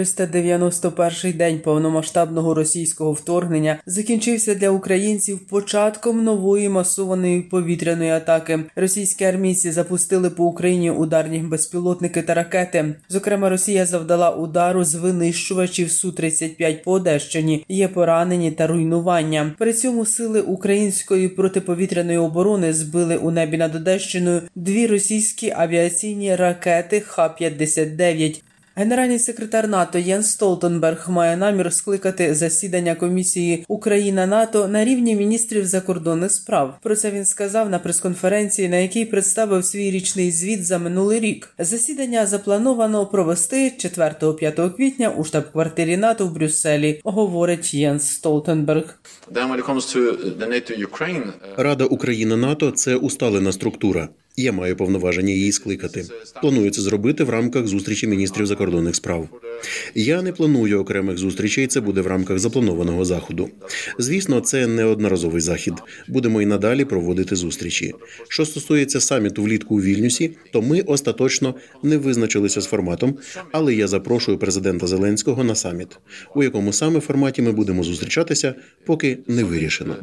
«391-й день повномасштабного російського вторгнення закінчився для українців початком нової масованої повітряної атаки. Російські армійці запустили по Україні ударні безпілотники та ракети. Зокрема, Росія завдала удару з винищувачів су 35 по Одещині. Є поранені та руйнування. При цьому сили української протиповітряної оборони збили у небі над Одещиною дві російські авіаційні ракети Х-59. Генеральний секретар НАТО Єнс Столтенберг має намір скликати засідання комісії Україна НАТО на рівні міністрів закордонних справ. Про це він сказав на прес-конференції, на якій представив свій річний звіт за минулий рік. Засідання заплановано провести 4-5 квітня у штаб-квартирі НАТО в Брюсселі. Говорить Єнс Столтенберг. Uh, Рада Україна НАТО це усталена структура. Я маю повноваження її скликати. Планую це зробити в рамках зустрічі міністрів закордонних справ. Я не планую окремих зустрічей. Це буде в рамках запланованого заходу. Звісно, це не одноразовий захід. Будемо і надалі проводити зустрічі. Що стосується саміту влітку у Вільнюсі, то ми остаточно не визначилися з форматом, але я запрошую президента Зеленського на саміт, у якому саме форматі ми будемо зустрічатися, поки не вирішено.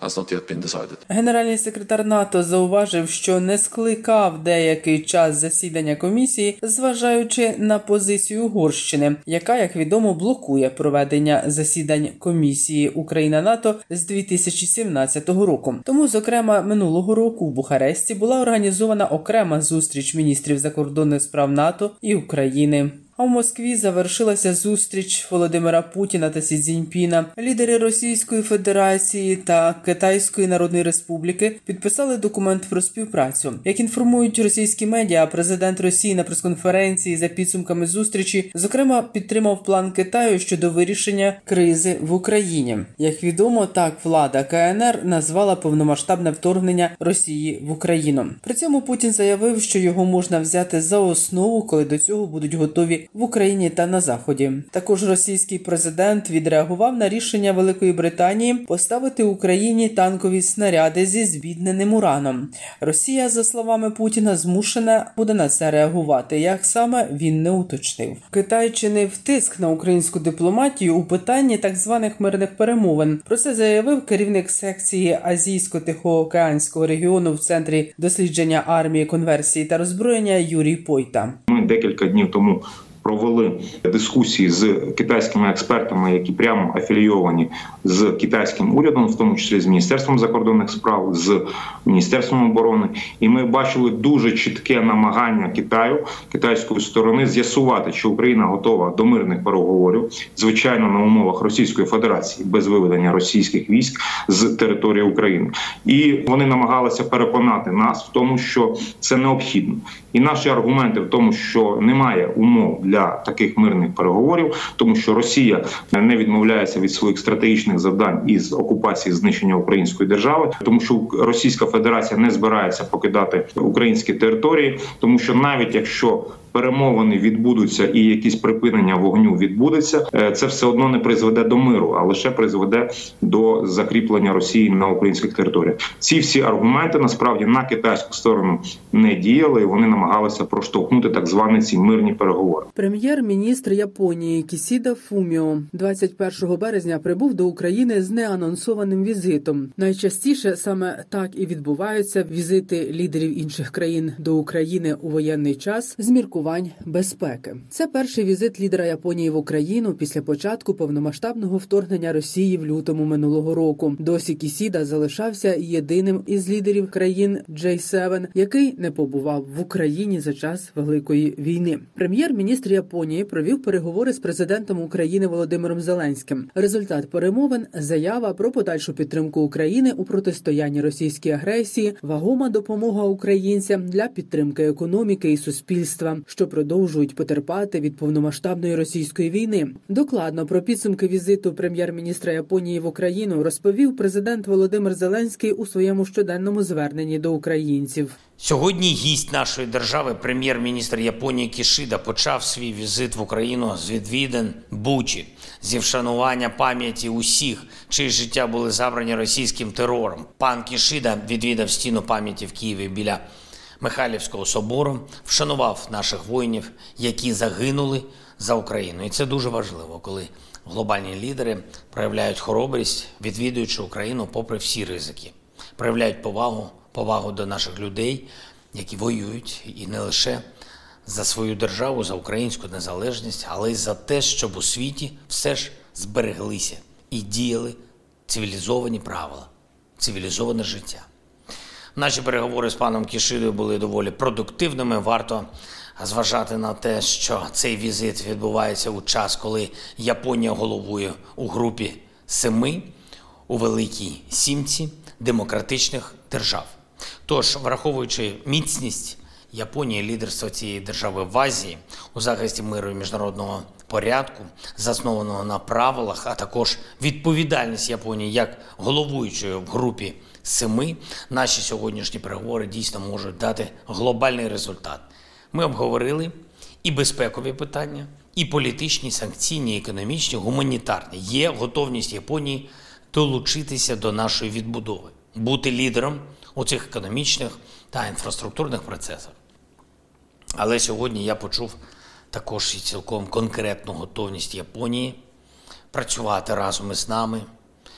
Has not yet been decided. Генеральний секретар НАТО зауважив, що не скликав деякий час засідання комісії, зважаючи на позицію Угорщини, яка, як відомо, блокує проведення засідань комісії Україна НАТО з 2017 року. Тому, зокрема, минулого року в Бухаресті була організована окрема зустріч міністрів закордонних справ НАТО і України. А в Москві завершилася зустріч Володимира Путіна та Сі Цзіньпіна. Лідери Російської Федерації та Китайської Народної Республіки підписали документ про співпрацю. Як інформують російські медіа, президент Росії на прес-конференції за підсумками зустрічі, зокрема, підтримав план Китаю щодо вирішення кризи в Україні. Як відомо, так влада КНР назвала повномасштабне вторгнення Росії в Україну. При цьому Путін заявив, що його можна взяти за основу, коли до цього будуть готові в Україні та на заході. Також російський президент відреагував на рішення Великої Британії поставити Україні танкові снаряди зі збідненим ураном. Росія, за словами Путіна, змушена буде на це реагувати. Як саме він не уточнив. Китай чинив тиск на українську дипломатію у питанні так званих мирних перемовин. Про це заявив керівник секції Азійсько-Тихоокеанського регіону в центрі дослідження армії, конверсії та роззброєння Юрій Пойта. Ми декілька днів тому провели дискусії з китайськими експертами, які прямо афілійовані з китайським урядом, в тому числі з міністерством закордонних справ, з міністерством оборони. І ми бачили дуже чітке намагання Китаю китайської сторони з'ясувати, чи Україна готова до мирних переговорів, звичайно, на умовах Російської Федерації без виведення російських військ з території України. І вони намагалися переконати нас в тому, що це необхідно. І наші аргументи в тому, що немає умов для таких мирних переговорів, тому що Росія не відмовляється від своїх стратегічних завдань із окупації знищення української держави, тому що Російська Федерація не збирається покидати українські території, тому що навіть якщо перемовини відбудуться і якісь припинення вогню відбудеться, е, це все одно не призведе до миру, а лише призведе до закріплення Росії на українських територіях. Ці всі аргументи насправді на китайську сторону не діяли. і Вони намагалися проштовхнути так звані ці мирні переговори. Прем'єр-міністр Японії Кісіда Фуміо 21 березня прибув до України з неанонсованим візитом. Найчастіше саме так і відбуваються візити лідерів інших країн до України у воєнний час з міркувань безпеки. Це перший візит лідера Японії в Україну після початку повномасштабного вторгнення Росії в лютому минулого року. Досі Кісіда залишався єдиним із лідерів країн J7, який не побував в Україні за час великої війни. Прем'єр-міністр Японії провів переговори з президентом України Володимиром Зеленським. Результат перемовин заява про подальшу підтримку України у протистоянні російській агресії, вагома допомога українцям для підтримки економіки і суспільства, що продовжують потерпати від повномасштабної російської війни. Докладно про підсумки візиту прем'єр-міністра Японії в Україну розповів президент Володимир Зеленський у своєму щоденному зверненні до українців. Сьогодні гість нашої держави, прем'єр-міністр Японії Кішида, почав свій візит в Україну з відвідин Бучі, зі вшанування пам'яті усіх, чиї життя були забрані російським терором. Пан Кішида відвідав стіну пам'яті в Києві біля Михайлівського собору, вшанував наших воїнів, які загинули за Україну. І це дуже важливо, коли глобальні лідери проявляють хоробрість, відвідуючи Україну попри всі ризики, проявляють повагу, повагу до наших людей, які воюють, і не лише за свою державу, за українську незалежність, але й за те, щоб у світі все ж збереглися і діяли цивілізовані правила, цивілізоване життя. Наші переговори з паном Кішидою були доволі продуктивними. Варто зважати на те, що цей візит відбувається у час, коли Японія головує у групі семи у Великій Сімці демократичних держав. Тож, враховуючи міцність Японії, лідерство цієї держави в Азії у захисті миру і міжнародного порядку, заснованого на правилах, а також відповідальність Японії як головуючої в групі семи, наші сьогоднішні переговори дійсно можуть дати глобальний результат. Ми обговорили і безпекові питання, і політичні, санкційні, економічні, гуманітарні. Є готовність Японії долучитися до нашої відбудови, бути лідером у цих економічних та інфраструктурних процесах. Але сьогодні я почув також і цілком конкретну готовність Японії працювати разом із нами,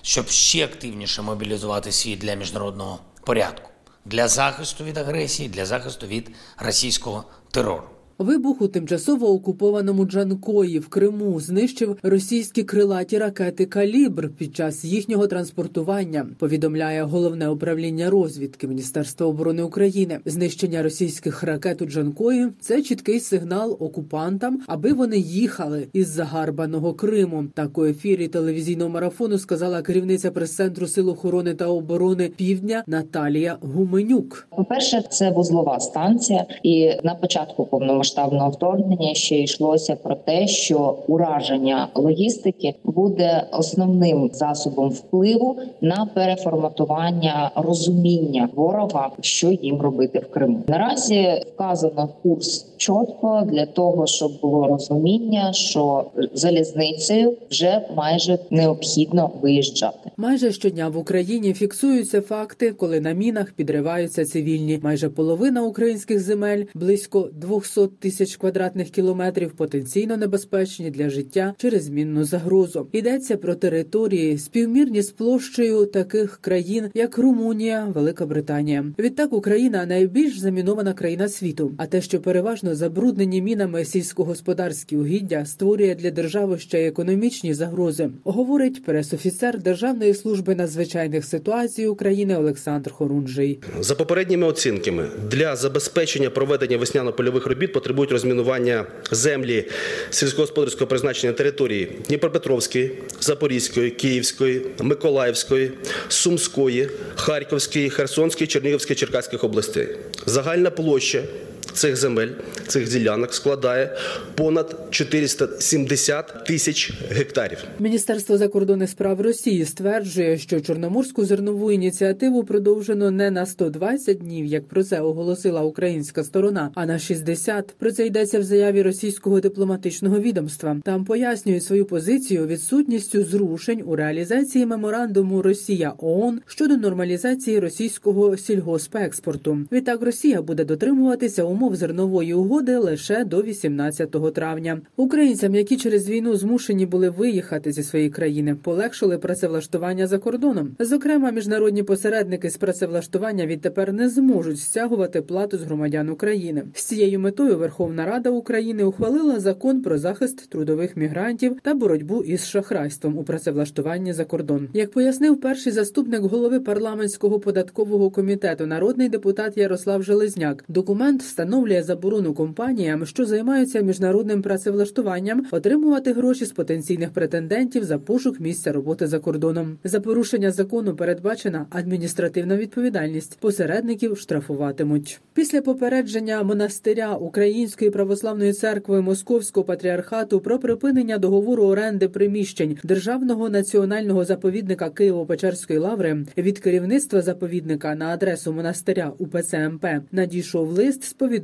щоб ще активніше мобілізувати світ для міжнародного порядку, для захисту від агресії, для захисту від російського терору. Вибух у тимчасово окупованому Джанкої в Криму знищив російські крилаті ракети Калібр під час їхнього транспортування. Повідомляє головне управління розвідки Міністерства оборони України. Знищення російських ракет у Джанкої це чіткий сигнал окупантам, аби вони їхали із загарбаного Криму. Так у ефірі телевізійного марафону сказала керівниця прес-центру Сил охорони та оборони Півдня Наталія Гуменюк. По-перше, це вузлова станція, і на початку повномасштабного вторгнення ще йшлося про те, що ураження логістики буде основним засобом впливу на переформатування розуміння ворога, що їм робити в Криму. Наразі вказано курс чітко для того, щоб було розуміння, що залізницею вже майже необхідно виїжджати. Майже щодня в Україні фіксуються факти, коли на мінах підриваються цивільні. Майже половина українських земель, близько 200 тисяч квадратних кілометрів, потенційно небезпечні для життя через мінну загрозу. Йдеться про території, співмірні з площею таких країн, як Румунія, Велика Британія. Відтак Україна найбільш замінована країна світу. А те, що переважно забруднені мінами сільськогосподарські угіддя, створює для держави ще й економічні загрози. Говорить пресофіцер Державної служби надзвичайних ситуацій України Олександр Хорунжий. За попередніми оцінками для забезпечення проведення весняно-польових робіт потребують розмінування землі сільськогосподарського призначення території Дніпропетровської, Запорізької, Київської, Миколаївської, Сумської, Харківської, Херсонської, Чернігівської, Черкаських областей. Загальна площа цих земель, цих ділянок складає понад 470 тисяч гектарів. Міністерство закордонних справ Росії стверджує, що Чорноморську зернову ініціативу продовжено не на 120 днів, як про це оголосила українська сторона, а на 60. Про це йдеться в заяві російського дипломатичного відомства. Там пояснюють свою позицію відсутністю зрушень у реалізації меморандуму Росія ООН щодо нормалізації російського сільгоспекспорту. Відтак Росія буде дотримуватися умов зернової угоди лише до 18 травня. Українцям, які через війну змушені були виїхати зі своєї країни, полегшили працевлаштування за кордоном. Зокрема, міжнародні посередники з працевлаштування відтепер не зможуть стягувати плату з громадян України. З цією метою Верховна Рада України ухвалила закон про захист трудових мігрантів та боротьбу із шахрайством у працевлаштуванні за кордон. Як пояснив перший заступник голови парламентського податкового комітету, народний депутат Ярослав Железняк, документ встановлює встановлює заборону компаніям, що займаються міжнародним працевлаштуванням, отримувати гроші з потенційних претендентів за пошук місця роботи за кордоном. За порушення закону передбачена адміністративна відповідальність. Посередників штрафуватимуть. Після попередження монастиря Української православної церкви Московського патріархату про припинення договору оренди приміщень державного національного заповідника Києво-Печерської лаври від керівництва заповідника на адресу монастиря УПЦ МП надійшов лист з повідомленням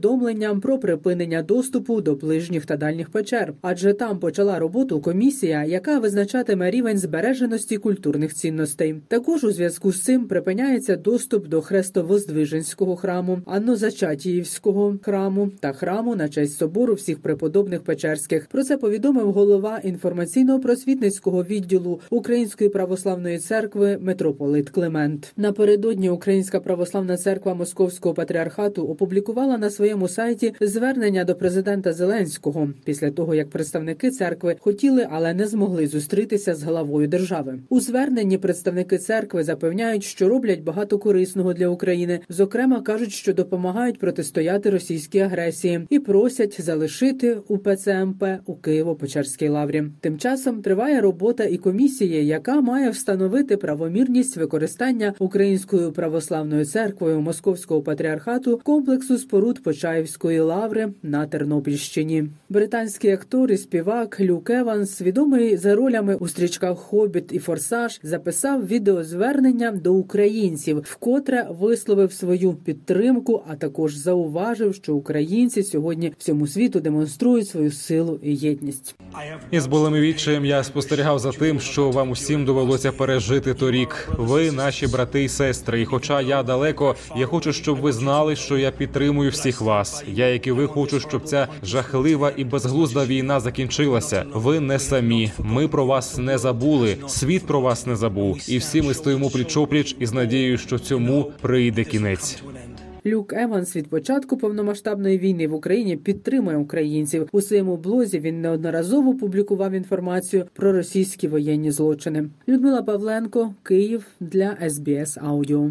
про припинення доступу до ближніх та дальніх печер, адже там почала роботу комісія, яка визначатиме рівень збереженості культурних цінностей. Також у зв'язку з цим припиняється доступ до Хрестовоздвиженського храму, Аннозачатіївського храму та храму на честь собору всіх преподобних Печерських. Про це повідомив голова інформаційно-просвітницького відділу Української православної церкви митрополит Климент. Напередодні Українська православна церква Московського патріархату опублікувала на своєму сайті звернення до президента Зеленського після того, як представники церкви хотіли, але не змогли зустрітися з главою держави. У зверненні представники церкви запевняють, що роблять багато корисного для України. Зокрема, кажуть, що допомагають протистояти російській агресії і просять залишити УПЦ МП у Києво-Печерській лаврі. Тим часом триває робота і комісії, яка має встановити правомірність використання Українською православною церквою Московського патріархату комплексу споруд Почаївської лаври на Тернопільщині. Британський актор і співак Люк Еванс, відомий за ролями у стрічках Хобіт і Форсаж, записав відеозвернення до українців, вкотре висловив свою підтримку, а також зауважив, що українці сьогодні всьому світу демонструють свою силу і єдність. Із болем і відчаєм я спостерігав за тим, що вам усім довелося пережити торік. Ви наші брати і сестри. І хоча я далеко, я хочу, щоб ви знали, що я підтримую всіх вас. Я, як і ви, хочу, щоб ця жахлива і безглузда війна закінчилася. Ви не самі. Ми про вас не забули. Світ про вас не забув. І всі ми стоїмо пліч-опліч із надією, що цьому прийде кінець. Люк Еванс від початку повномасштабної війни в Україні підтримує українців. У своєму блозі він неодноразово публікував інформацію про російські воєнні злочини. Людмила Павленко, Київ для СБС Аудіо.